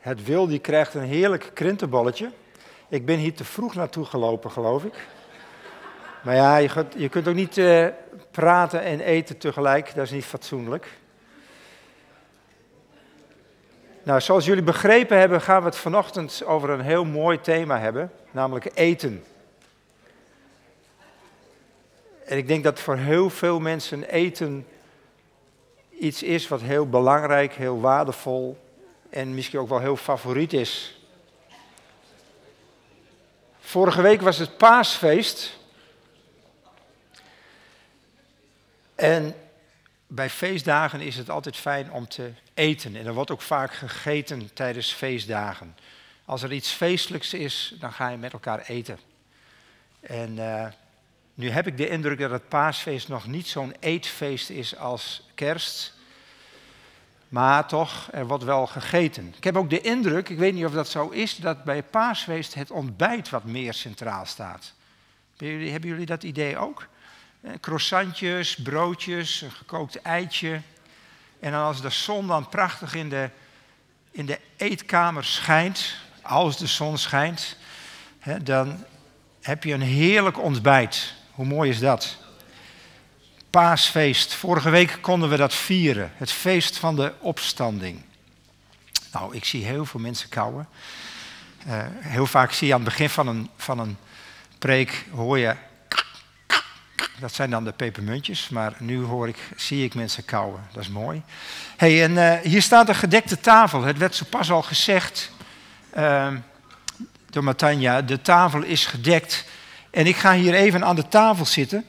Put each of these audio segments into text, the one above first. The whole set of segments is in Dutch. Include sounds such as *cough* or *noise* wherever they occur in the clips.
Het wil die krijgt een heerlijk krentenballetje. Ik ben hier te vroeg naartoe gelopen, geloof ik. Maar ja, je, kunt, je kunt ook niet uh, praten en eten tegelijk. Dat is niet fatsoenlijk. Nou, zoals jullie begrepen hebben, gaan we het vanochtend over een heel mooi thema hebben, namelijk eten. En ik denk dat voor heel veel mensen eten iets is wat heel belangrijk, heel waardevol en misschien ook wel heel favoriet is. Vorige week was het paasfeest. En bij feestdagen is het altijd fijn om te eten. En er wordt ook vaak gegeten tijdens feestdagen. Als er iets feestelijks is, dan ga je met elkaar eten. En uh, nu heb ik de indruk dat het paasfeest nog niet zo'n eetfeest is als kerst. Maar toch, er wordt wel gegeten. Ik heb ook de indruk, ik weet niet of dat zo is, dat bij paasfeest het ontbijt wat meer centraal staat. Hebben jullie dat idee ook? Eh, croissantjes, broodjes, een gekookt eitje. En als de zon dan prachtig in de, in de eetkamer schijnt, als de zon schijnt, dan heb je een heerlijk ontbijt. Hoe mooi is dat? Paasfeest. Vorige week konden we dat vieren. Het feest van de opstanding. Nou, ik zie heel veel mensen kauwen. Uh, heel vaak zie je aan het begin van een, van een preek, hoor je... Dat zijn dan de pepermuntjes, maar nu hoor ik, zie ik mensen kauwen. Dat is mooi. hey, en uh, hier staat een gedekte tafel. Het werd zo pas al gezegd uh, door Matanja. De tafel is gedekt. En ik ga hier even aan de tafel zitten.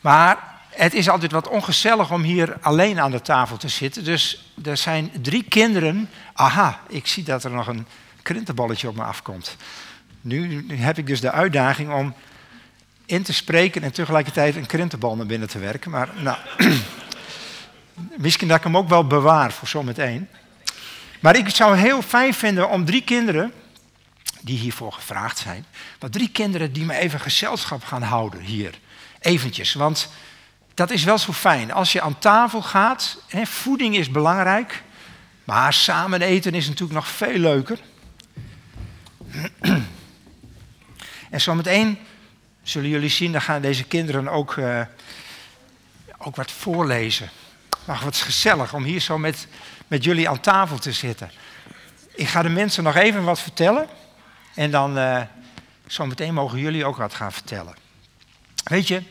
Maar het is altijd wat ongezellig om hier alleen aan de tafel te zitten. Dus er zijn drie kinderen. Aha, ik zie dat er nog een krentenballetje op me afkomt. Nu, heb ik dus de uitdaging om in te spreken en tegelijkertijd een krentenbal naar binnen te werken. Maar nou, *clears throat* misschien dat ik hem ook wel bewaar voor zometeen. Maar ik zou heel fijn vinden om drie kinderen die hiervoor gevraagd zijn. Maar drie kinderen die me even gezelschap gaan houden hier. Eventjes, want dat is wel zo fijn. Als je aan tafel gaat, hè, voeding is belangrijk, maar samen eten is natuurlijk nog veel leuker. *clears throat* En zometeen zullen jullie zien, dan gaan deze kinderen ook, uh, ook wat voorlezen. Maar wat gezellig om hier zo met, met jullie aan tafel te zitten. Ik ga de mensen nog even wat vertellen. En dan uh, zometeen mogen jullie ook wat gaan vertellen. Weet je,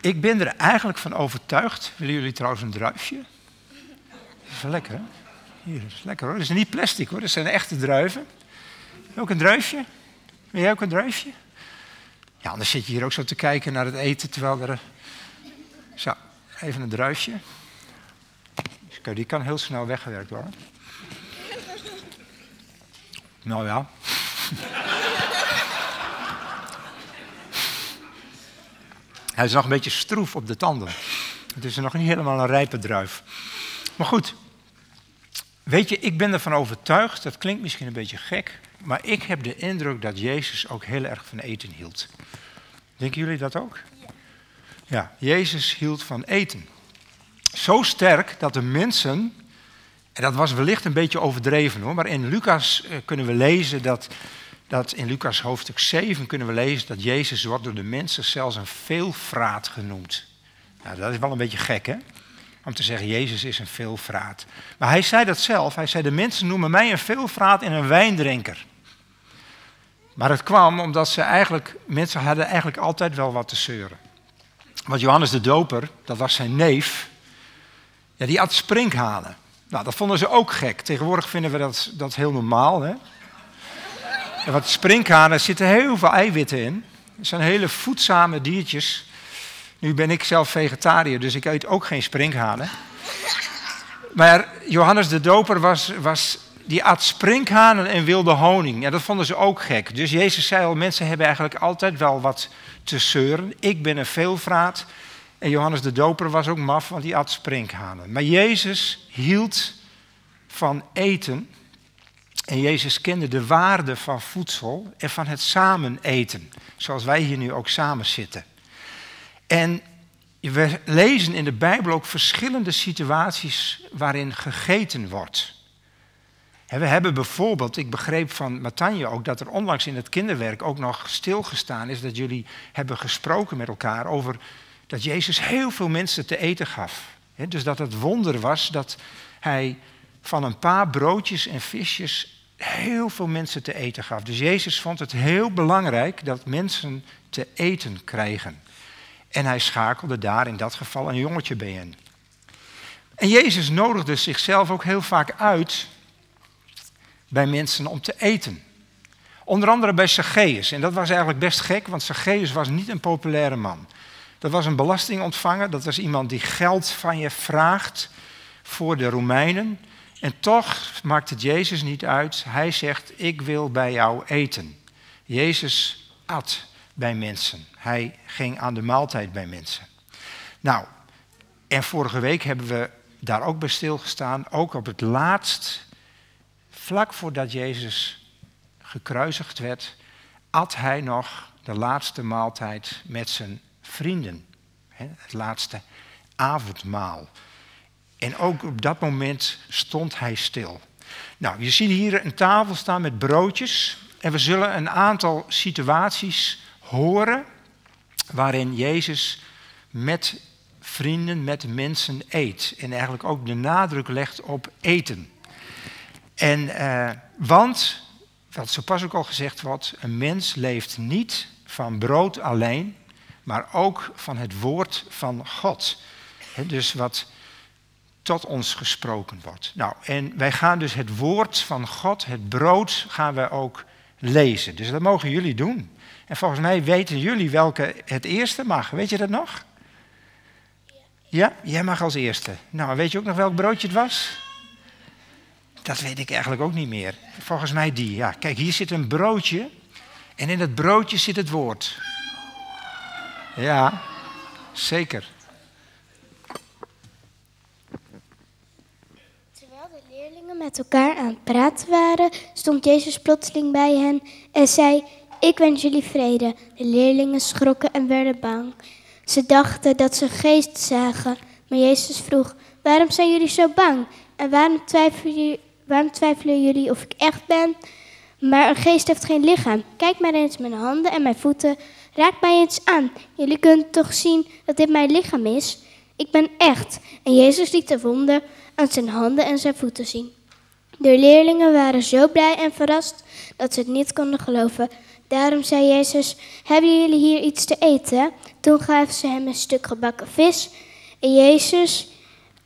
ik ben er eigenlijk van overtuigd. Willen jullie trouwens een druifje? Dat is lekker, hè? Hier, dat is lekker hoor. Dat is niet plastic hoor, dat zijn echte druiven. Ook een druifje? Wil jij ook een druifje? Ja, anders zit je hier ook zo te kijken naar het eten terwijl er. Zo, even een druifje. Die kan heel snel weggewerkt worden. Nou ja. Hij is nog een beetje stroef op de tanden. Het is nog niet helemaal een rijpe druif. Maar goed, weet je, ik ben ervan overtuigd, dat klinkt misschien een beetje gek, maar ik heb de indruk dat Jezus ook heel erg van eten hield. Denken jullie dat ook? Ja, Jezus hield van eten. Zo sterk dat de mensen, en dat was wellicht een beetje overdreven hoor, maar in Lucas eh, kunnen we lezen dat dat in Lucas hoofdstuk 7 kunnen we lezen dat Jezus wordt door de mensen zelfs een veelvraat genoemd. Nou, dat is wel een beetje gek, hè? Om te zeggen, Jezus is een veelvraat. Maar hij zei dat zelf. Hij zei, de mensen noemen mij een veelvraat en een wijndrinker. Maar het kwam omdat ze eigenlijk, mensen hadden eigenlijk altijd wel wat te zeuren. Want Johannes de Doper, dat was zijn neef, ja, die at sprinkhanen. Nou, dat vonden ze ook gek. Tegenwoordig vinden we dat, dat heel normaal. Hè? En wat sprinkhanen zitten heel veel eiwitten in. Het zijn hele voedzame diertjes. Nu ben ik zelf vegetariër, dus ik eet ook geen sprinkhanen. Maar Johannes de Doper was, was, die at sprinkhanen en wilde honing. Ja, dat vonden ze ook gek. Dus Jezus zei al, mensen hebben eigenlijk altijd wel wat te zeuren. Ik ben een veelvraat. En Johannes de Doper was ook maf, want die at sprinkhanen. Maar Jezus hield van eten. En Jezus kende de waarde van voedsel en van het samen eten, zoals wij hier nu ook samen zitten. En we lezen in de Bijbel ook verschillende situaties waarin gegeten wordt. We hebben bijvoorbeeld, ik begreep van Matanje ook, dat er onlangs in het kinderwerk ook nog stilgestaan is dat jullie hebben gesproken met elkaar over dat Jezus heel veel mensen te eten gaf. dus dat het wonder was dat hij van een paar broodjes en visjes heel veel mensen te eten gaf. Dus Jezus vond het heel belangrijk dat mensen te eten krijgen. En hij schakelde daar in dat geval een jongetje bij in. En Jezus nodigde zichzelf ook heel vaak uit bij mensen om te eten. Onder andere bij Zacchaeus. En dat was eigenlijk best gek, want Zacchaeus was niet een populaire man. Dat was een belastingontvanger, dat was iemand die geld van je vraagt voor de Romeinen. En toch maakt het Jezus niet uit. Hij zegt, ik wil bij jou eten. Jezus at bij mensen. Hij ging aan de maaltijd bij mensen. Nou, en vorige week hebben we daar ook bij stilgestaan. Ook op het laatst, vlak voordat Jezus gekruisigd werd, at hij nog de laatste maaltijd met zijn vrienden. Het laatste avondmaal. En ook op dat moment stond hij stil. Nou, je ziet hier een tafel staan met broodjes. En we zullen een aantal situaties horen waarin Jezus met vrienden, met mensen eet. En eigenlijk ook de nadruk legt op eten. En, uh, want, wat zo pas ook al gezegd wordt, een mens leeft niet van brood alleen, maar ook van het woord van God. dus wat tot ons gesproken wordt. Nou, en wij gaan dus het woord van God, het brood, gaan we ook lezen. Dus dat mogen jullie doen. En volgens mij weten jullie welke het eerste mag. Weet je dat nog? Ja, jij mag als eerste. Nou, weet je ook nog welk broodje het was? Dat weet ik eigenlijk ook niet meer. Volgens mij die. Ja, kijk, hier zit een broodje. En in het broodje zit het woord. Ja, zeker. Terwijl de leerlingen met elkaar aan het praten waren, stond Jezus plotseling bij hen en zei: Ik wens jullie vrede. De leerlingen schrokken en werden bang. Ze dachten dat ze geest zagen, maar Jezus vroeg: Waarom zijn jullie zo bang? En waarom twijfelen jullie, waarom twijfelen jullie of ik echt ben? Maar een geest heeft geen lichaam. Kijk maar eens mijn handen en mijn voeten. Raak mij eens aan. Jullie kunnen toch zien dat dit mijn lichaam is? Ik ben echt. En Jezus liet de wonden aan zijn handen en zijn voeten zien. De leerlingen waren zo blij en verrast dat ze het niet konden geloven. Daarom zei Jezus: Hebben jullie hier iets te eten? Toen gaven ze hem een stuk gebakken vis. En Jezus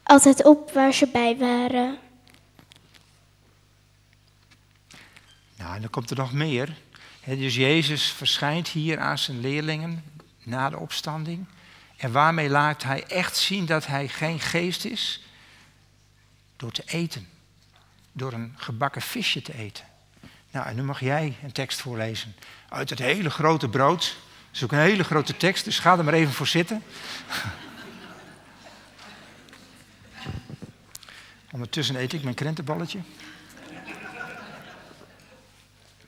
at het op waar ze bij waren. Nou, en dan komt er nog meer. dus Jezus verschijnt hier aan zijn leerlingen na de opstanding. En waarmee laat hij echt zien dat hij geen geest is? Door te eten. Door een gebakken visje te eten. Nou, en nu mag jij een tekst voorlezen. Uit het hele grote brood. Dat is ook een hele grote tekst, dus ga er maar even voor zitten. *laughs* Ondertussen eet ik mijn krentenballetje.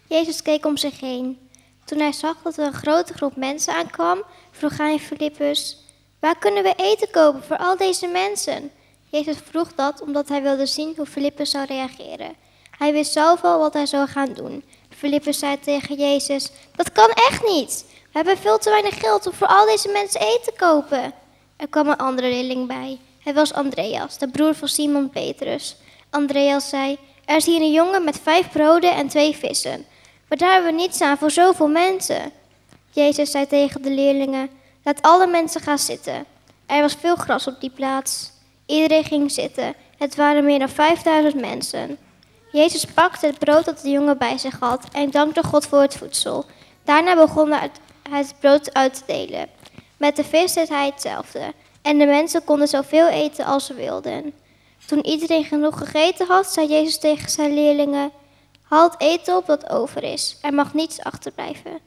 Jezus keek om zich heen. Toen hij zag dat er een grote groep mensen aankwam, vroeg hij Filippus: Waar kunnen we eten kopen voor al deze mensen? Jezus vroeg dat omdat hij wilde zien hoe Filippus zou reageren. Hij wist zelf al wat hij zou gaan doen. Filippus zei tegen Jezus: Dat kan echt niet. We hebben veel te weinig geld om voor al deze mensen eten te kopen. Er kwam een andere leerling bij. Hij was Andreas, de broer van Simon Petrus. Andreas zei: Er is hier een jongen met vijf broden en twee vissen. Maar daar hebben we niets aan voor zoveel mensen. Jezus zei tegen de leerlingen: Laat alle mensen gaan zitten. Er was veel gras op die plaats. Iedereen ging zitten. Het waren meer dan vijfduizend mensen. Jezus pakte het brood dat de jongen bij zich had en dankte God voor het voedsel. Daarna begon hij het brood uit te delen. Met de vis deed hij hetzelfde. En de mensen konden zoveel eten als ze wilden. Toen iedereen genoeg gegeten had, zei Jezus tegen zijn leerlingen: Haal eten op dat over is. Er mag niets achterblijven.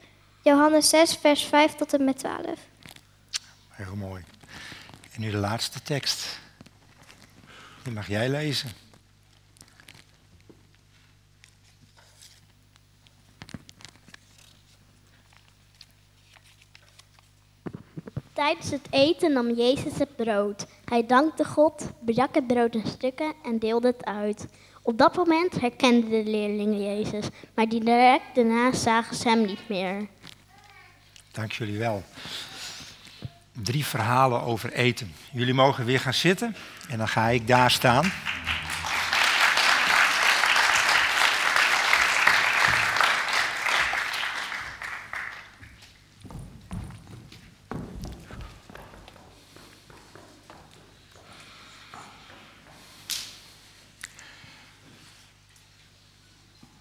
Johannes 6, vers 5 tot en met 12. Heel mooi. En nu de laatste tekst. Die mag jij lezen. Tijdens het eten nam Jezus het brood. Hij dankte God, brak het brood in stukken en deelde het uit. Op dat moment herkenden de leerlingen Jezus, maar direct daarna zagen ze hem niet meer. Dank jullie wel. Drie verhalen over eten. Jullie mogen weer gaan zitten en dan ga ik daar staan.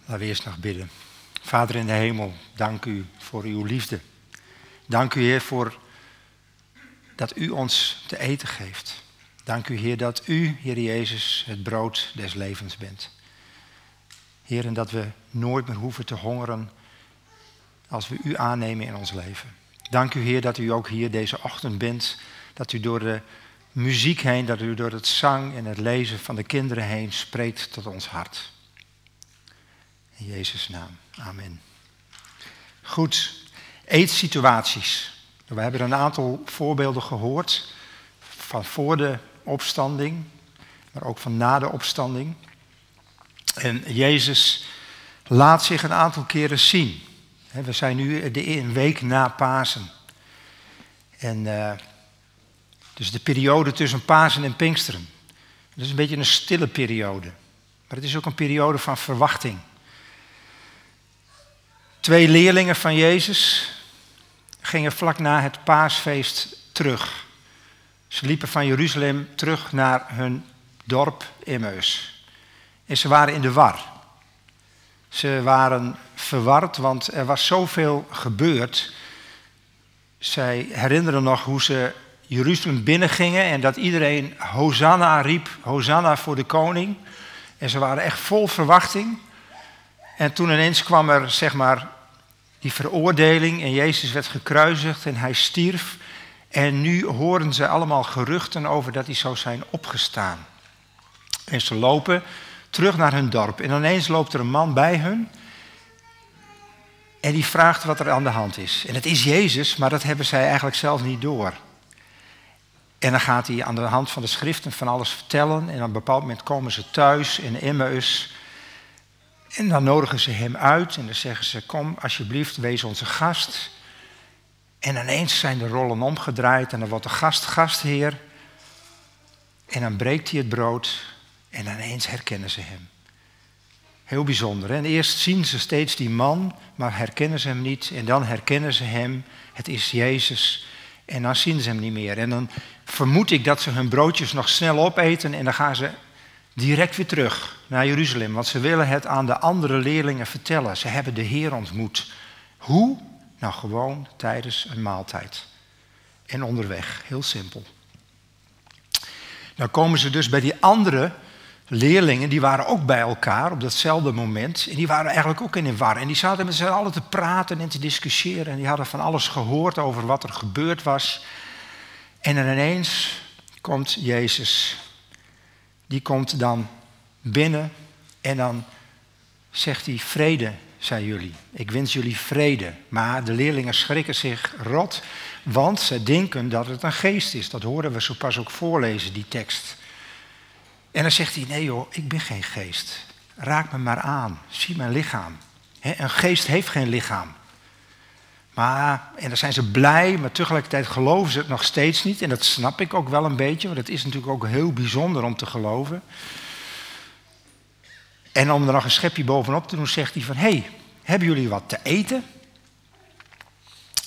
Laten we eerst nog bidden. Vader in de hemel, dank u voor uw liefde. Dank u, Heer, voor dat u ons te eten geeft. Dank u, Heer, dat u, Heer Jezus, het brood des levens bent. Heer, en dat we nooit meer hoeven te hongeren als we u aannemen in ons leven. Dank u, Heer, dat u ook hier deze ochtend bent. Dat u door de muziek heen, dat u door het zang en het lezen van de kinderen heen spreekt tot ons hart. In Jezus' naam. Amen. Goed, eetsituaties. We hebben een aantal voorbeelden gehoord van voor de opstanding, maar ook van na de opstanding. En Jezus laat zich een aantal keren zien. We zijn nu een week na Pasen. En uh, dus de periode tussen Pasen en Pinksteren. Dat is een beetje een stille periode. Maar het is ook een periode van verwachting. Twee leerlingen van Jezus gingen vlak na het paasfeest terug. Ze liepen van Jeruzalem terug naar hun dorp Emmaus. En ze waren in de war. Ze waren verward, want er was zoveel gebeurd. Zij herinneren nog hoe ze Jeruzalem binnengingen en dat iedereen Hosanna riep, Hosanna voor de koning. En ze waren echt vol verwachting. En toen ineens kwam er, zeg maar, die veroordeling en Jezus werd gekruisigd en hij stierf. En nu horen ze allemaal geruchten over dat hij zou zijn opgestaan. En ze lopen terug naar hun dorp. En ineens loopt er een man bij hun. En die vraagt wat er aan de hand is. En het is Jezus, maar dat hebben zij eigenlijk zelf niet door. En dan gaat hij aan de hand van de schriften van alles vertellen. En op een bepaald moment komen ze thuis in Emmaus. En dan nodigen ze hem uit en dan zeggen ze: Kom alsjeblieft, wees onze gast. En ineens zijn de rollen omgedraaid en dan wordt de gast gastheer. En dan breekt hij het brood en ineens herkennen ze hem. Heel bijzonder. En eerst zien ze steeds die man, maar herkennen ze hem niet. En dan herkennen ze hem. Het is Jezus. En dan zien ze hem niet meer. En dan vermoed ik dat ze hun broodjes nog snel opeten en dan gaan ze direct weer terug naar Jeruzalem, want ze willen het aan de andere leerlingen vertellen. Ze hebben de Heer ontmoet. Hoe? Nou, gewoon tijdens een maaltijd. En onderweg, heel simpel. Dan komen ze dus bij die andere leerlingen, die waren ook bij elkaar op datzelfde moment. En die waren eigenlijk ook in de war. En die zaten met z'n allen te praten en te discussiëren. En die hadden van alles gehoord over wat er gebeurd was. En dan ineens komt Jezus die komt dan binnen en dan zegt hij: Vrede, zijn jullie. Ik wens jullie vrede. Maar de leerlingen schrikken zich rot, want ze denken dat het een geest is. Dat horen we zo pas ook voorlezen, die tekst. En dan zegt hij: Nee joh, ik ben geen geest. Raak me maar aan. Zie mijn lichaam. een geest heeft geen lichaam. Maar, en dan zijn ze blij, maar tegelijkertijd geloven ze het nog steeds niet. En dat snap ik ook wel een beetje, want het is natuurlijk ook heel bijzonder om te geloven. En om er nog een schepje bovenop te doen, zegt hij van... Hey, hebben jullie wat te eten?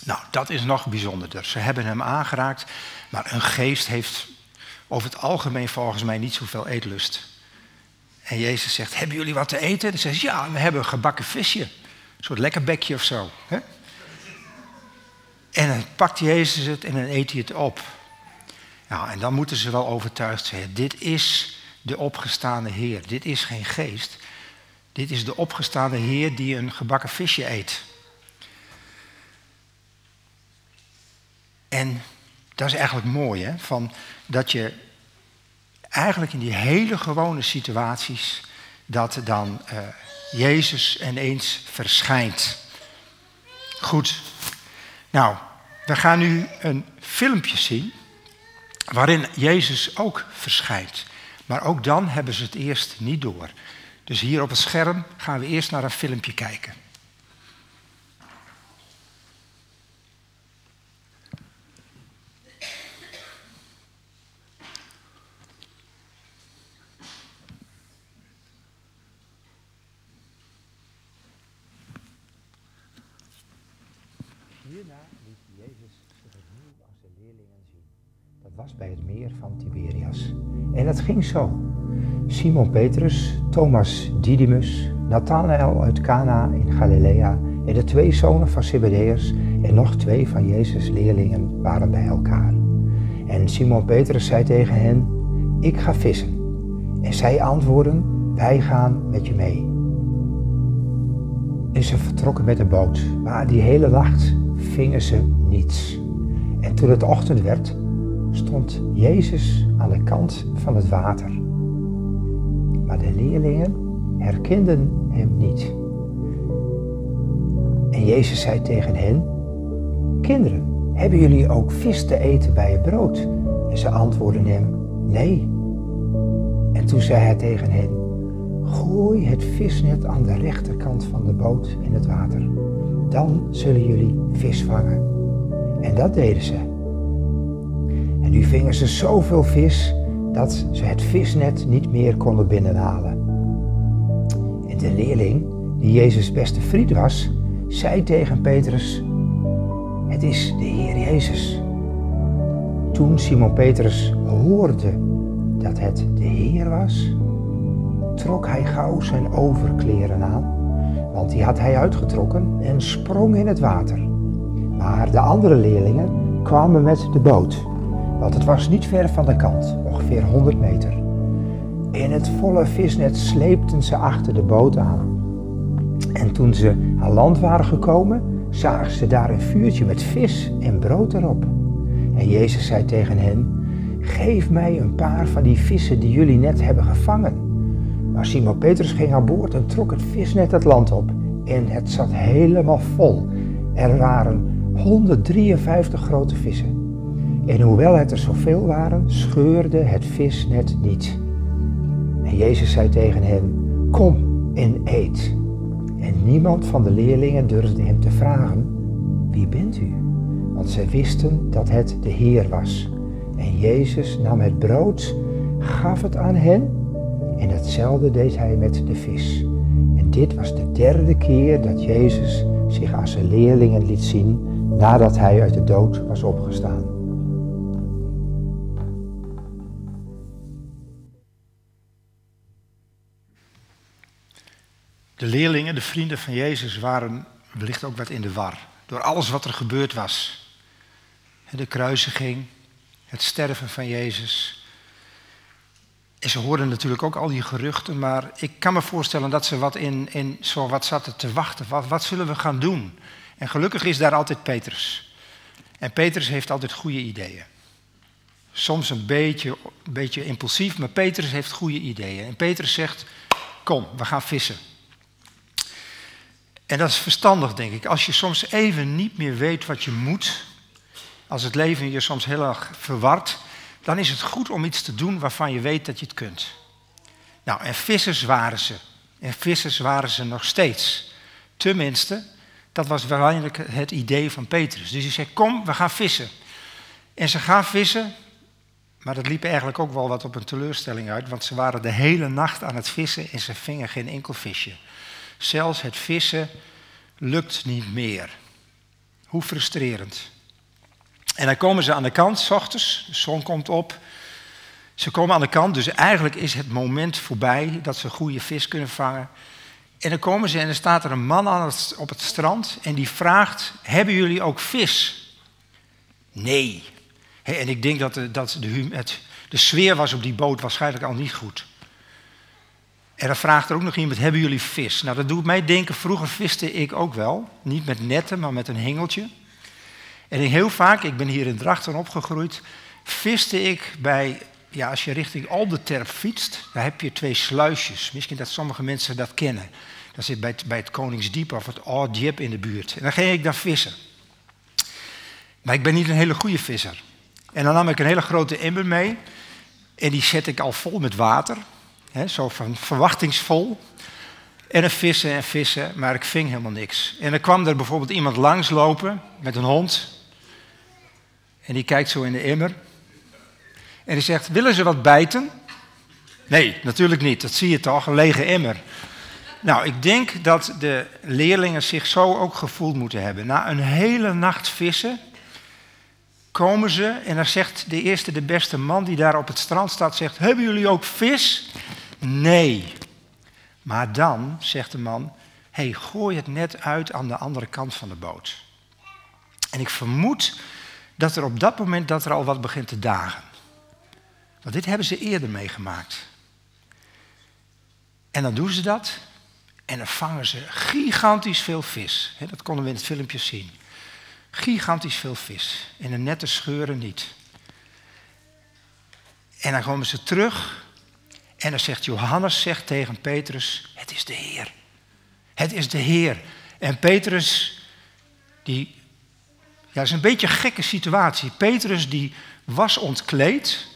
Nou, dat is nog bijzonderder. Ze hebben hem aangeraakt, maar een geest heeft over het algemeen volgens mij niet zoveel eetlust. En Jezus zegt, hebben jullie wat te eten? Dan zegt ja, we hebben een gebakken visje. Een soort lekker bekje of zo. Hè? En dan pakt Jezus het en dan eet hij het op. Ja, en dan moeten ze wel overtuigd zijn. Dit is de opgestaande Heer. Dit is geen geest. Dit is de opgestaande Heer die een gebakken visje eet. En dat is eigenlijk mooi, hè? Van dat je eigenlijk in die hele gewone situaties, dat dan uh, Jezus ineens verschijnt. Goed, nou, we gaan nu een filmpje zien waarin Jezus ook verschijnt. Maar ook dan hebben ze het eerst niet door. Dus hier op het scherm gaan we eerst naar een filmpje kijken. Hierna liet Jezus zich opnieuw leerlingen zien. Dat was bij het meer van Tiberias. En het ging zo. Simon Petrus, Thomas Didymus, Nathanael uit Cana in Galilea en de twee zonen van Zebedeus en nog twee van Jezus' leerlingen waren bij elkaar. En Simon Petrus zei tegen hen, ik ga vissen. En zij antwoordden, wij gaan met je mee. En ze vertrokken met de boot, maar die hele nacht vingen ze niets. En toen het ochtend werd, stond Jezus aan de kant van het water. Maar de leerlingen herkenden hem niet. En Jezus zei tegen hen, Kinderen, hebben jullie ook vis te eten bij het brood? En ze antwoordden hem, nee. En toen zei hij tegen hen, Gooi het visnet aan de rechterkant van de boot in het water. Dan zullen jullie vis vangen. En dat deden ze. En nu vingen ze zoveel vis dat ze het visnet niet meer konden binnenhalen. En de leerling, die Jezus' beste vriend was, zei tegen Petrus: Het is de Heer Jezus. Toen Simon Petrus hoorde dat het de Heer was, trok hij gauw zijn overkleren aan, want die had hij uitgetrokken en sprong in het water. Maar de andere leerlingen kwamen met de boot, want het was niet ver van de kant, ongeveer 100 meter. In het volle visnet sleepten ze achter de boot aan. En toen ze aan land waren gekomen, zagen ze daar een vuurtje met vis en brood erop. En Jezus zei tegen hen: Geef mij een paar van die vissen die jullie net hebben gevangen. Maar Simon Petrus ging aan boord en trok het visnet het land op. En het zat helemaal vol. Er waren 153 grote vissen. En hoewel het er zoveel waren, scheurde het visnet niet. En Jezus zei tegen hen: Kom en eet. En niemand van de leerlingen durfde hem te vragen: Wie bent u? Want zij wisten dat het de Heer was. En Jezus nam het brood, gaf het aan hen en hetzelfde deed hij met de vis. En dit was de derde keer dat Jezus zich aan zijn leerlingen liet zien nadat hij uit de dood was opgestaan. De leerlingen, de vrienden van Jezus, waren wellicht ook wat in de war. Door alles wat er gebeurd was. De kruisiging, het sterven van Jezus. En ze hoorden natuurlijk ook al die geruchten, maar ik kan me voorstellen dat ze wat in, in zo wat zaten te wachten. Wat, wat zullen we gaan doen? En gelukkig is daar altijd Petrus. En Petrus heeft altijd goede ideeën. Soms een beetje, een beetje impulsief, maar Petrus heeft goede ideeën. En Petrus zegt, kom, we gaan vissen. En dat is verstandig, denk ik. Als je soms even niet meer weet wat je moet, als het leven je soms heel erg verward, dan is het goed om iets te doen waarvan je weet dat je het kunt. Nou, en vissers waren ze. En vissers waren ze nog steeds. Tenminste, dat was waarschijnlijk het idee van Petrus. Dus hij zei, kom, we gaan vissen. En ze gaan vissen, maar dat liep eigenlijk ook wel wat op een teleurstelling uit, want ze waren de hele nacht aan het vissen en ze vingen geen enkel visje. Zelfs het vissen lukt niet meer. Hoe frustrerend. En dan komen ze aan de kant, s ochtends, de zon komt op. Ze komen aan de kant, dus eigenlijk is het moment voorbij dat ze goede vis kunnen vangen. En dan komen ze en er staat er een man op het strand en die vraagt, hebben jullie ook vis? Nee. en ik denk dat, de, dat de, de sfeer was op die boot waarschijnlijk al niet goed. En dan vraagt er ook nog iemand, hebben jullie vis? Nou, dat doet mij denken, vroeger viste ik ook wel. Niet met netten, maar met een hengeltje. En heel vaak, ik ben hier in Drachten opgegroeid, viste ik bij, ja, als je richting Alderterp fietst, daar heb je twee sluisjes. Misschien dat sommige mensen dat kennen. Dat zit bij het, bij het Koningsdiep of het Oudjep in de buurt. En dan ging ik daar vissen. Maar ik ben niet een hele goede visser. En dan nam ik een hele grote emmer mee. En die zet ik al vol met water. Zo van verwachtingsvol. En een vissen en vissen, maar ik ving helemaal niks. En dan kwam er bijvoorbeeld iemand langslopen met een hond. En die kijkt zo in de immer. En die zegt, willen ze wat bijten? Nee, natuurlijk niet. Dat zie je toch, een lege emmer. Nou, ik denk dat de leerlingen zich zo ook gevoeld moeten hebben. Na een hele nacht vissen komen ze en dan zegt de eerste, de beste man die daar op het strand staat, zegt, hebben jullie ook vis? Nee. Maar dan zegt de man, hey, gooi het net uit aan de andere kant van de boot. En ik vermoed dat er op dat moment dat er al wat begint te dagen. Want dit hebben ze eerder meegemaakt. En dan doen ze dat en dan vangen ze gigantisch veel vis. dat konden we in het filmpje zien. Gigantisch veel vis. En de nette scheuren niet. En dan komen ze terug. En dan zegt Johannes zegt tegen Petrus: Het is de Heer. Het is de Heer. En Petrus, die. Ja, dat is een beetje een gekke situatie. Petrus, die was ontkleed.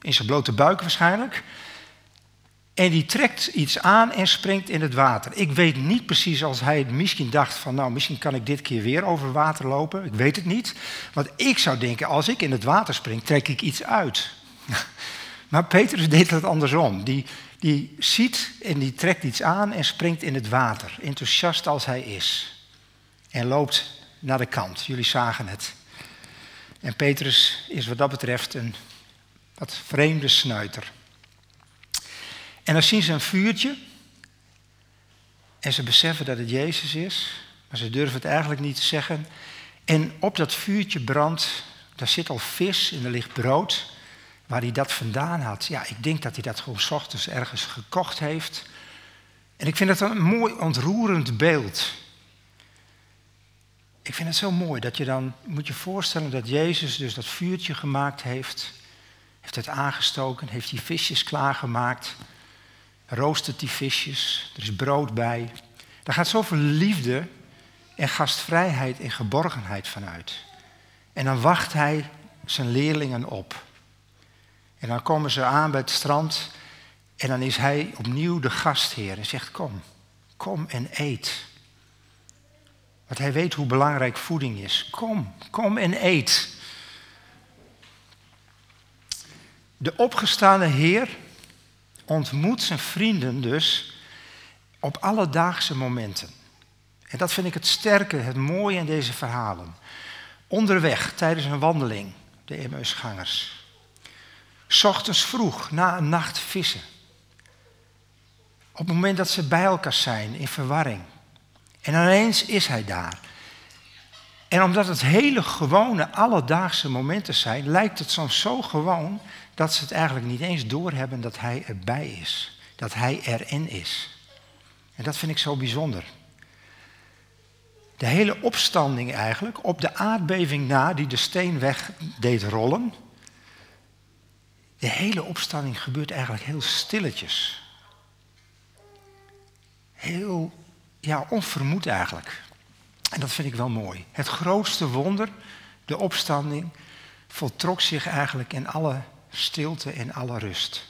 In zijn blote buik waarschijnlijk. En die trekt iets aan en springt in het water. Ik weet niet precies als hij misschien dacht van nou misschien kan ik dit keer weer over water lopen. Ik weet het niet. Want ik zou denken als ik in het water spring trek ik iets uit. Maar Petrus deed het andersom. Die, die ziet en die trekt iets aan en springt in het water. Enthousiast als hij is. En loopt naar de kant. Jullie zagen het. En Petrus is wat dat betreft een wat vreemde snuiter. En dan zien ze een vuurtje. En ze beseffen dat het Jezus is. Maar ze durven het eigenlijk niet te zeggen. En op dat vuurtje brandt, daar zit al vis en er ligt brood. Waar hij dat vandaan had. Ja, ik denk dat hij dat gewoon ochtends ergens gekocht heeft. En ik vind het een mooi ontroerend beeld. Ik vind het zo mooi dat je dan, moet je voorstellen dat Jezus dus dat vuurtje gemaakt heeft. Heeft het aangestoken, heeft die visjes klaargemaakt roostert die visjes, er is brood bij. Daar gaat zoveel liefde en gastvrijheid en geborgenheid vanuit. En dan wacht hij zijn leerlingen op. En dan komen ze aan bij het strand en dan is hij opnieuw de gastheer en zegt kom, kom en eet. Want hij weet hoe belangrijk voeding is. Kom, kom en eet. De opgestane Heer ontmoet zijn vrienden dus op alledaagse momenten. En dat vind ik het sterke, het mooie in deze verhalen. Onderweg, tijdens een wandeling, de Emmausgangers. Ochtends vroeg, na een nacht vissen. Op het moment dat ze bij elkaar zijn, in verwarring. En ineens is hij daar. En omdat het hele gewone, alledaagse momenten zijn, lijkt het soms zo gewoon dat ze het eigenlijk niet eens doorhebben dat hij erbij is. Dat hij erin is. En dat vind ik zo bijzonder. De hele opstanding eigenlijk, op de aardbeving na die de steen weg deed rollen. De hele opstanding gebeurt eigenlijk heel stilletjes. Heel, ja, onvermoed eigenlijk. En dat vind ik wel mooi. Het grootste wonder, de opstanding, voltrok zich eigenlijk in alle stilte en alle rust.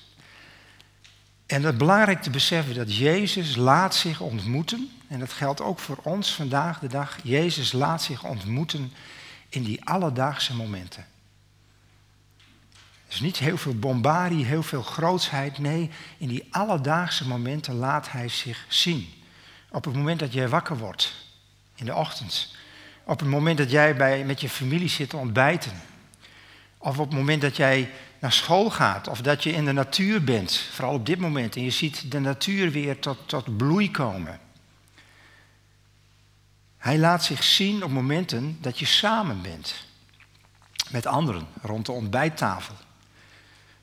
En het is belangrijk te beseffen dat Jezus laat zich ontmoeten. En dat geldt ook voor ons vandaag de dag. Jezus laat zich ontmoeten in die alledaagse momenten. Is niet heel veel bombardie, heel veel grootsheid. Nee, in die alledaagse momenten laat hij zich zien. Op het moment dat jij wakker wordt, in de ochtend. Op het moment dat jij bij, met je familie zit te ontbijten. Of op het moment dat jij naar school gaat of dat je in de natuur bent, vooral op dit moment, en je ziet de natuur weer tot, tot bloei komen. Hij laat zich zien op momenten dat je samen bent met anderen rond de ontbijttafel,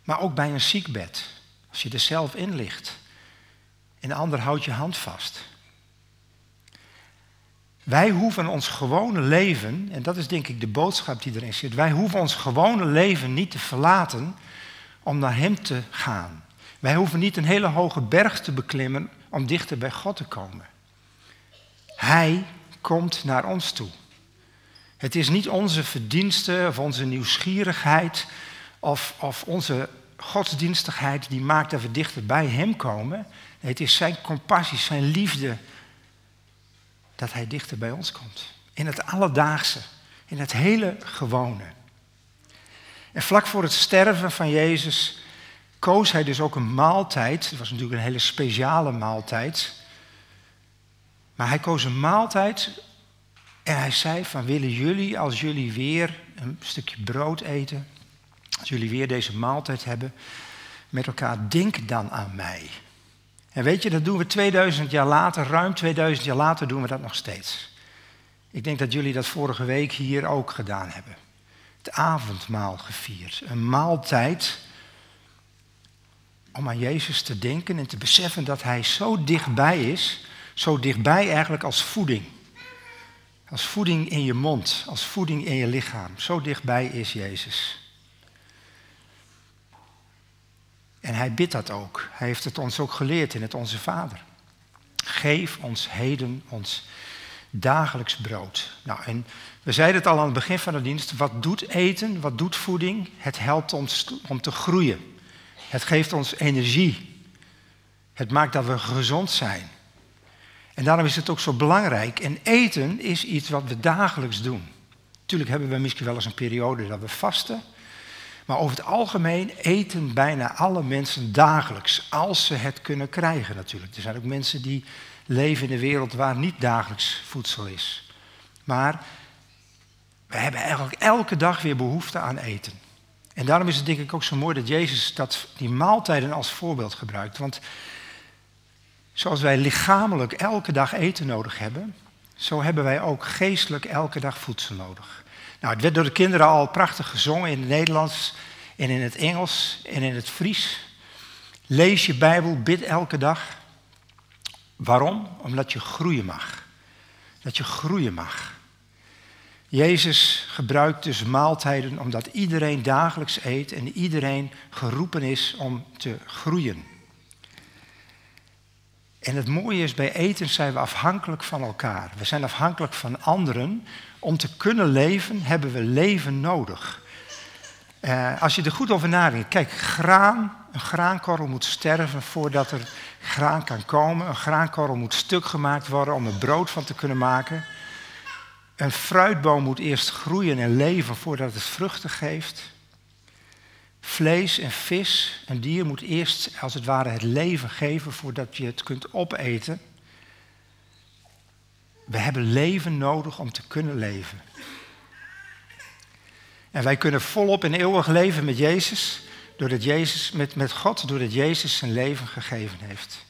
maar ook bij een ziekbed, als je er zelf in ligt en de ander houdt je hand vast. Wij hoeven ons gewone leven, en dat is denk ik de boodschap die erin zit, wij hoeven ons gewone leven niet te verlaten om naar Hem te gaan. Wij hoeven niet een hele hoge berg te beklimmen om dichter bij God te komen. Hij komt naar ons toe. Het is niet onze verdienste of onze nieuwsgierigheid of, of onze godsdienstigheid die maakt dat we dichter bij Hem komen. Het is Zijn compassie, Zijn liefde, dat Hij dichter bij ons komt. In het alledaagse, in het hele gewone. En vlak voor het sterven van Jezus koos Hij dus ook een maaltijd. Het was natuurlijk een hele speciale maaltijd. Maar Hij koos een maaltijd en Hij zei van willen jullie als jullie weer een stukje brood eten als jullie weer deze maaltijd hebben met elkaar, denk dan aan mij. En weet je, dat doen we 2000 jaar later, ruim 2000 jaar later doen we dat nog steeds. Ik denk dat jullie dat vorige week hier ook gedaan hebben. Het avondmaal gevierd. Een maaltijd om aan Jezus te denken en te beseffen dat Hij zo dichtbij is. Zo dichtbij eigenlijk als voeding. Als voeding in je mond, als voeding in je lichaam. Zo dichtbij is Jezus. En hij bidt dat ook. Hij heeft het ons ook geleerd in het Onze Vader. Geef ons heden ons dagelijks brood. Nou, en we zeiden het al aan het begin van de dienst. Wat doet eten? Wat doet voeding? Het helpt ons om te groeien. Het geeft ons energie. Het maakt dat we gezond zijn. En daarom is het ook zo belangrijk. En eten is iets wat we dagelijks doen. Natuurlijk hebben we misschien wel eens een periode dat we vasten. Maar over het algemeen eten bijna alle mensen dagelijks, als ze het kunnen krijgen natuurlijk. Er zijn ook mensen die leven in een wereld waar niet dagelijks voedsel is. Maar we hebben eigenlijk elke dag weer behoefte aan eten. En daarom is het denk ik ook zo mooi dat Jezus dat, die maaltijden als voorbeeld gebruikt. Want zoals wij lichamelijk elke dag eten nodig hebben, zo hebben wij ook geestelijk elke dag voedsel nodig. Nou, het werd door de kinderen al prachtig gezongen in het Nederlands en in het Engels en in het Fries. Lees je Bijbel, bid elke dag. Waarom? Omdat je groeien mag. Dat je groeien mag. Jezus gebruikt dus maaltijden omdat iedereen dagelijks eet en iedereen geroepen is om te groeien. En het mooie is, bij eten zijn we afhankelijk van elkaar. We zijn afhankelijk van anderen. Om te kunnen leven hebben we leven nodig. Uh, als je er goed over nadenkt, kijk, graan, een graankorrel moet sterven voordat er graan kan komen. Een graankorrel moet stuk gemaakt worden om er brood van te kunnen maken. Een fruitboom moet eerst groeien en leven voordat het vruchten geeft. Vlees en vis, een dier moet eerst als het ware het leven geven voordat je het kunt opeten. We hebben leven nodig om te kunnen leven. En wij kunnen volop in eeuwig leven met Jezus, doordat Jezus met, met God, doordat Jezus zijn leven gegeven heeft.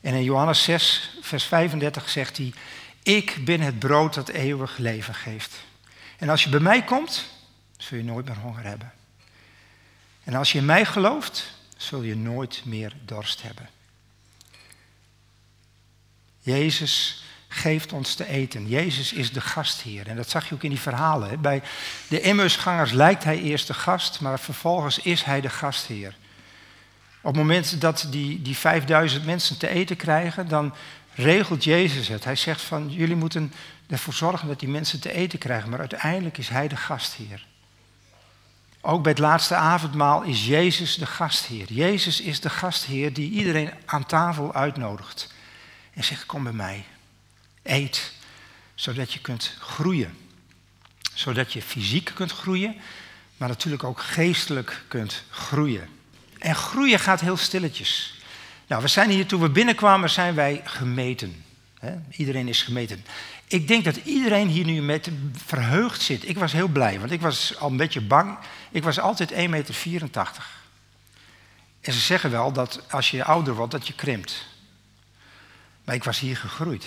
En in Johannes 6, vers 35 zegt hij, ik ben het brood dat eeuwig leven geeft. En als je bij mij komt, zul je nooit meer honger hebben. En als je in mij gelooft, zul je nooit meer dorst hebben. Jezus geeft ons te eten. Jezus is de gastheer. En dat zag je ook in die verhalen. Bij de Emmausgangers lijkt hij eerst de gast, maar vervolgens is hij de gastheer. Op het moment dat die, die 5000 mensen te eten krijgen, dan regelt Jezus het. Hij zegt van, jullie moeten ervoor zorgen dat die mensen te eten krijgen. Maar uiteindelijk is hij de gastheer. Ook bij het laatste avondmaal is Jezus de gastheer. Jezus is de gastheer die iedereen aan tafel uitnodigt. En zegt, kom bij mij. Eet, zodat je kunt groeien. Zodat je fysiek kunt groeien, maar natuurlijk ook geestelijk kunt groeien. En groeien gaat heel stilletjes. Nou, we zijn hier, toen we binnenkwamen, zijn wij gemeten. Iedereen is gemeten. Ik denk dat iedereen hier nu met verheugd zit. Ik was heel blij, want ik was al een beetje bang. Ik was altijd 1,84 meter. En ze zeggen wel dat als je ouder wordt, dat je krimpt. Maar ik was hier gegroeid.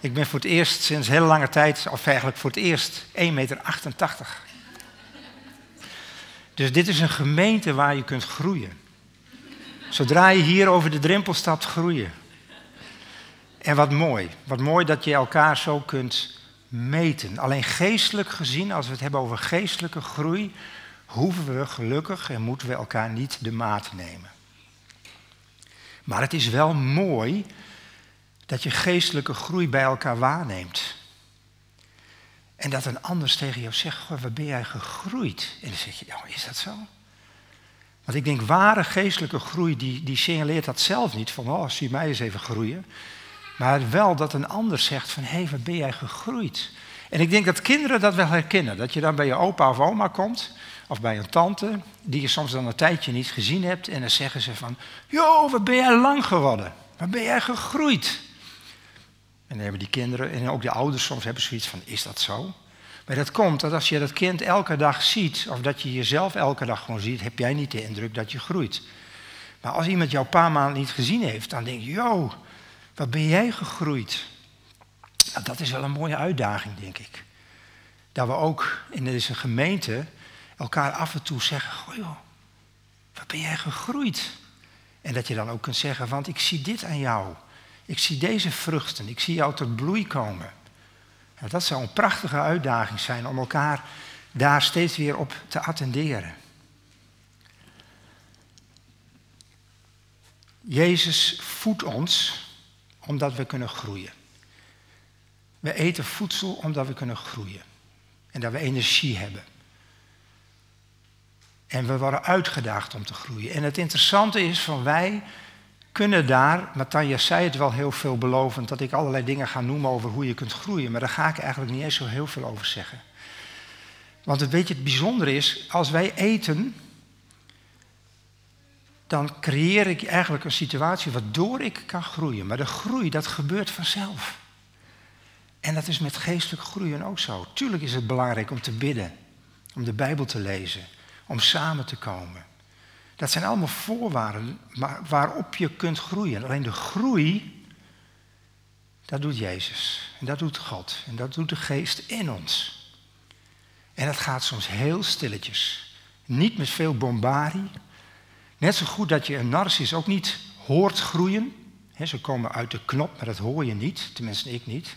Ik ben voor het eerst sinds heel lange tijd, of eigenlijk voor het eerst, 1,88 meter. Dus dit is een gemeente waar je kunt groeien. Zodra je hier over de drempel stapt, groeien. En wat mooi, wat mooi dat je elkaar zo kunt meten. Alleen geestelijk gezien, als we het hebben over geestelijke groei, hoeven we gelukkig en moeten we elkaar niet de maat nemen. Maar het is wel mooi dat je geestelijke groei bij elkaar waarneemt. En dat een ander tegen jou zegt, goh, waar ben jij gegroeid? En dan zeg je, oh, is dat zo? Want ik denk, ware geestelijke groei, die, die signaleert dat zelf niet. Van, oh, zie mij eens even groeien. Maar wel dat een ander zegt van, hé, hey, wat ben jij gegroeid? En ik denk dat kinderen dat wel herkennen. Dat je dan bij je opa of oma komt, of bij een tante, die je soms dan een tijdje niet gezien hebt. En dan zeggen ze van, joh, wat ben jij lang geworden? Wat ben jij gegroeid? En dan hebben die kinderen, en ook de ouders soms hebben zoiets van, is dat zo? Maar dat komt dat als je dat kind elke dag ziet, of dat je jezelf elke dag gewoon ziet, heb jij niet de indruk dat je groeit. Maar als iemand jou een paar maanden niet gezien heeft, dan denk je, yo, wat ben jij gegroeid? Nou, dat is wel een mooie uitdaging, denk ik. Dat we ook in deze gemeente elkaar af en toe zeggen, goh joh, wat ben jij gegroeid? En dat je dan ook kunt zeggen, want ik zie dit aan jou. Ik zie deze vruchten, ik zie jou tot bloei komen. Dat zou een prachtige uitdaging zijn om elkaar daar steeds weer op te attenderen. Jezus voedt ons omdat we kunnen groeien. We eten voedsel omdat we kunnen groeien. En dat we energie hebben. En we worden uitgedaagd om te groeien. En het interessante is van wij kunnen daar, Matanja zei het wel heel veelbelovend, dat ik allerlei dingen ga noemen over hoe je kunt groeien. Maar daar ga ik eigenlijk niet eens zo heel veel over zeggen. Want weet je, het bijzondere is, als wij eten, dan creëer ik eigenlijk een situatie waardoor ik kan groeien. Maar de groei, dat gebeurt vanzelf. En dat is met geestelijk groeien ook zo. Tuurlijk is het belangrijk om te bidden, om de Bijbel te lezen, om samen te komen. Dat zijn allemaal voorwaarden waarop je kunt groeien. Alleen de groei, dat doet Jezus. En dat doet God. En dat doet de geest in ons. En dat gaat soms heel stilletjes. Niet met veel bombardie. Net zo goed dat je een narcis ook niet hoort groeien. ze komen uit de knop, maar dat hoor je niet. Tenminste, ik niet.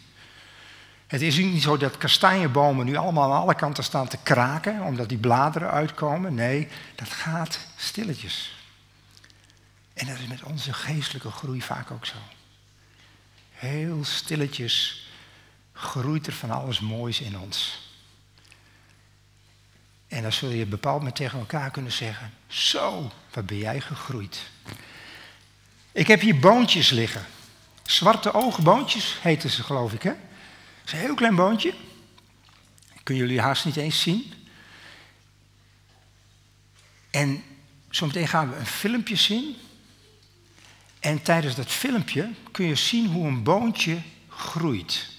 Het is niet zo dat kastanjebomen nu allemaal aan alle kanten staan te kraken, omdat die bladeren uitkomen. Nee, dat gaat stilletjes. En dat is met onze geestelijke groei vaak ook zo. Heel stilletjes groeit er van alles moois in ons. En dan zul je bepaald met tegen elkaar kunnen zeggen: Zo, wat ben jij gegroeid. Ik heb hier boontjes liggen. Zwarte oogboontjes heten ze, geloof ik, hè? Is een heel klein boontje. Kunnen jullie haast niet eens zien. En zometeen gaan we een filmpje zien. En tijdens dat filmpje kun je zien hoe een boontje groeit.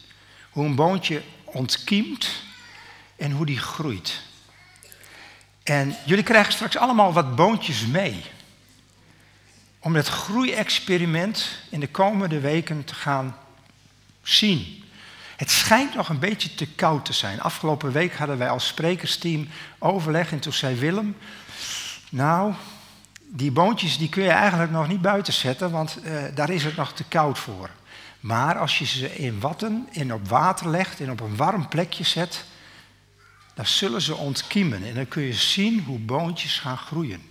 Hoe een boontje ontkiemt en hoe die groeit. En jullie krijgen straks allemaal wat boontjes mee. Om het groeiexperiment in de komende weken te gaan zien. Het schijnt nog een beetje te koud te zijn. Afgelopen week hadden wij als sprekersteam overleg en toen zei Willem, nou, die boontjes die kun je eigenlijk nog niet buiten zetten, want uh, daar is het nog te koud voor. Maar als je ze in watten en op water legt en op een warm plekje zet, dan zullen ze ontkiemen en dan kun je zien hoe boontjes gaan groeien.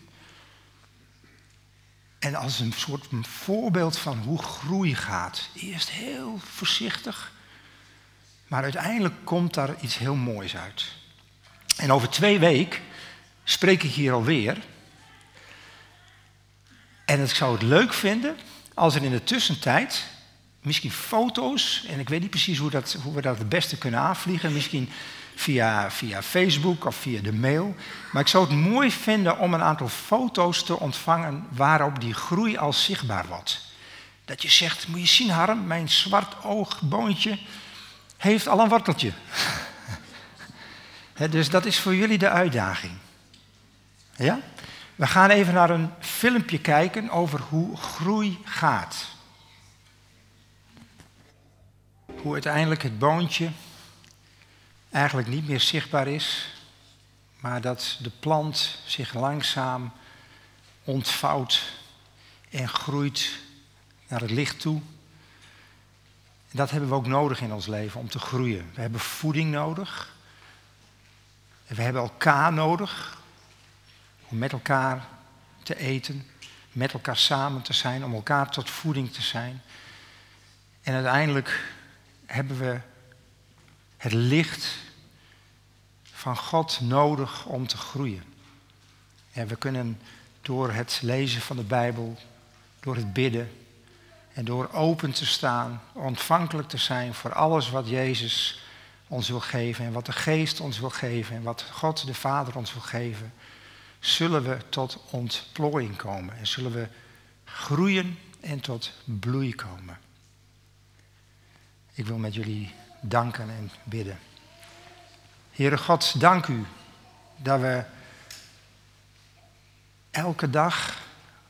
En als een soort voorbeeld van hoe groei gaat. Eerst heel voorzichtig, maar uiteindelijk komt daar iets heel moois uit. En over twee weken spreek ik hier alweer. En ik zou het leuk vinden als er in de tussentijd misschien foto's, en ik weet niet precies hoe, dat, hoe we dat het beste kunnen aanvliegen, misschien via, via Facebook of via de mail. Maar ik zou het mooi vinden om een aantal foto's te ontvangen waarop die groei al zichtbaar wordt. Dat je zegt, moet je zien Harm, mijn zwart oogboontje, heeft al een worteltje. dus dat is voor jullie de uitdaging. Ja? We gaan even naar een filmpje kijken over hoe groei gaat. Hoe uiteindelijk het boontje eigenlijk niet meer zichtbaar is, maar dat de plant zich langzaam ontvouwt en groeit naar het licht toe. En dat hebben we ook nodig in ons leven om te groeien. We hebben voeding nodig. En we hebben elkaar nodig om met elkaar te eten, met elkaar samen te zijn, om elkaar tot voeding te zijn. En uiteindelijk hebben we het licht van God nodig om te groeien. En we kunnen door het lezen van de Bijbel, door het bidden en door open te staan, ontvankelijk te zijn voor alles wat Jezus ons wil geven en wat de Geest ons wil geven en wat God de Vader ons wil geven, zullen we tot ontplooiing komen en zullen we groeien en tot bloei komen. Ik wil met jullie danken en bidden. Heere God, dank u dat we elke dag,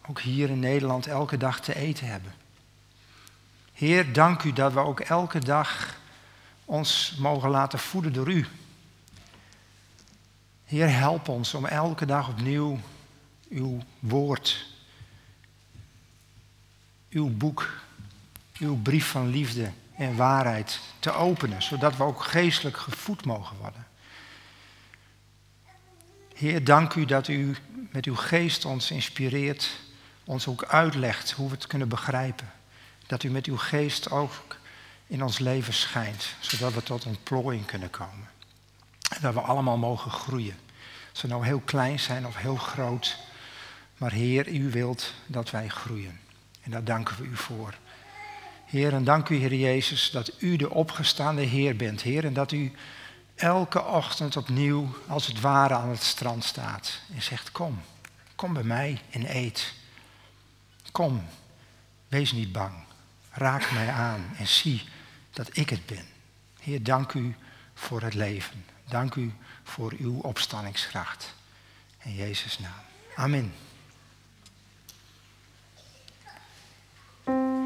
ook hier in Nederland, elke dag te eten hebben. Heer, dank u dat we ook elke dag ons mogen laten voeden door u. Heer, help ons om elke dag opnieuw uw woord, uw boek, uw brief van liefde en waarheid te openen, zodat we ook geestelijk gevoed mogen worden. Heer, dank u dat u met uw geest ons inspireert, ons ook uitlegt hoe we het kunnen begrijpen. Dat u met uw geest ook in ons leven schijnt, zodat we tot ontplooiing kunnen komen. En dat we allemaal mogen groeien. We nou heel klein zijn of heel groot. Maar Heer, u wilt dat wij groeien. En daar danken we u voor. Heer, en dank u, Heer Jezus, dat u de opgestaande Heer bent, Heer. En dat u elke ochtend opnieuw, als het ware, aan het strand staat. En zegt, kom, kom bij mij en eet. Kom, wees niet bang. Raak mij aan en zie dat ik het ben. Heer, dank u voor het leven. Dank u voor uw opstandingskracht. In Jezus' naam. Amen.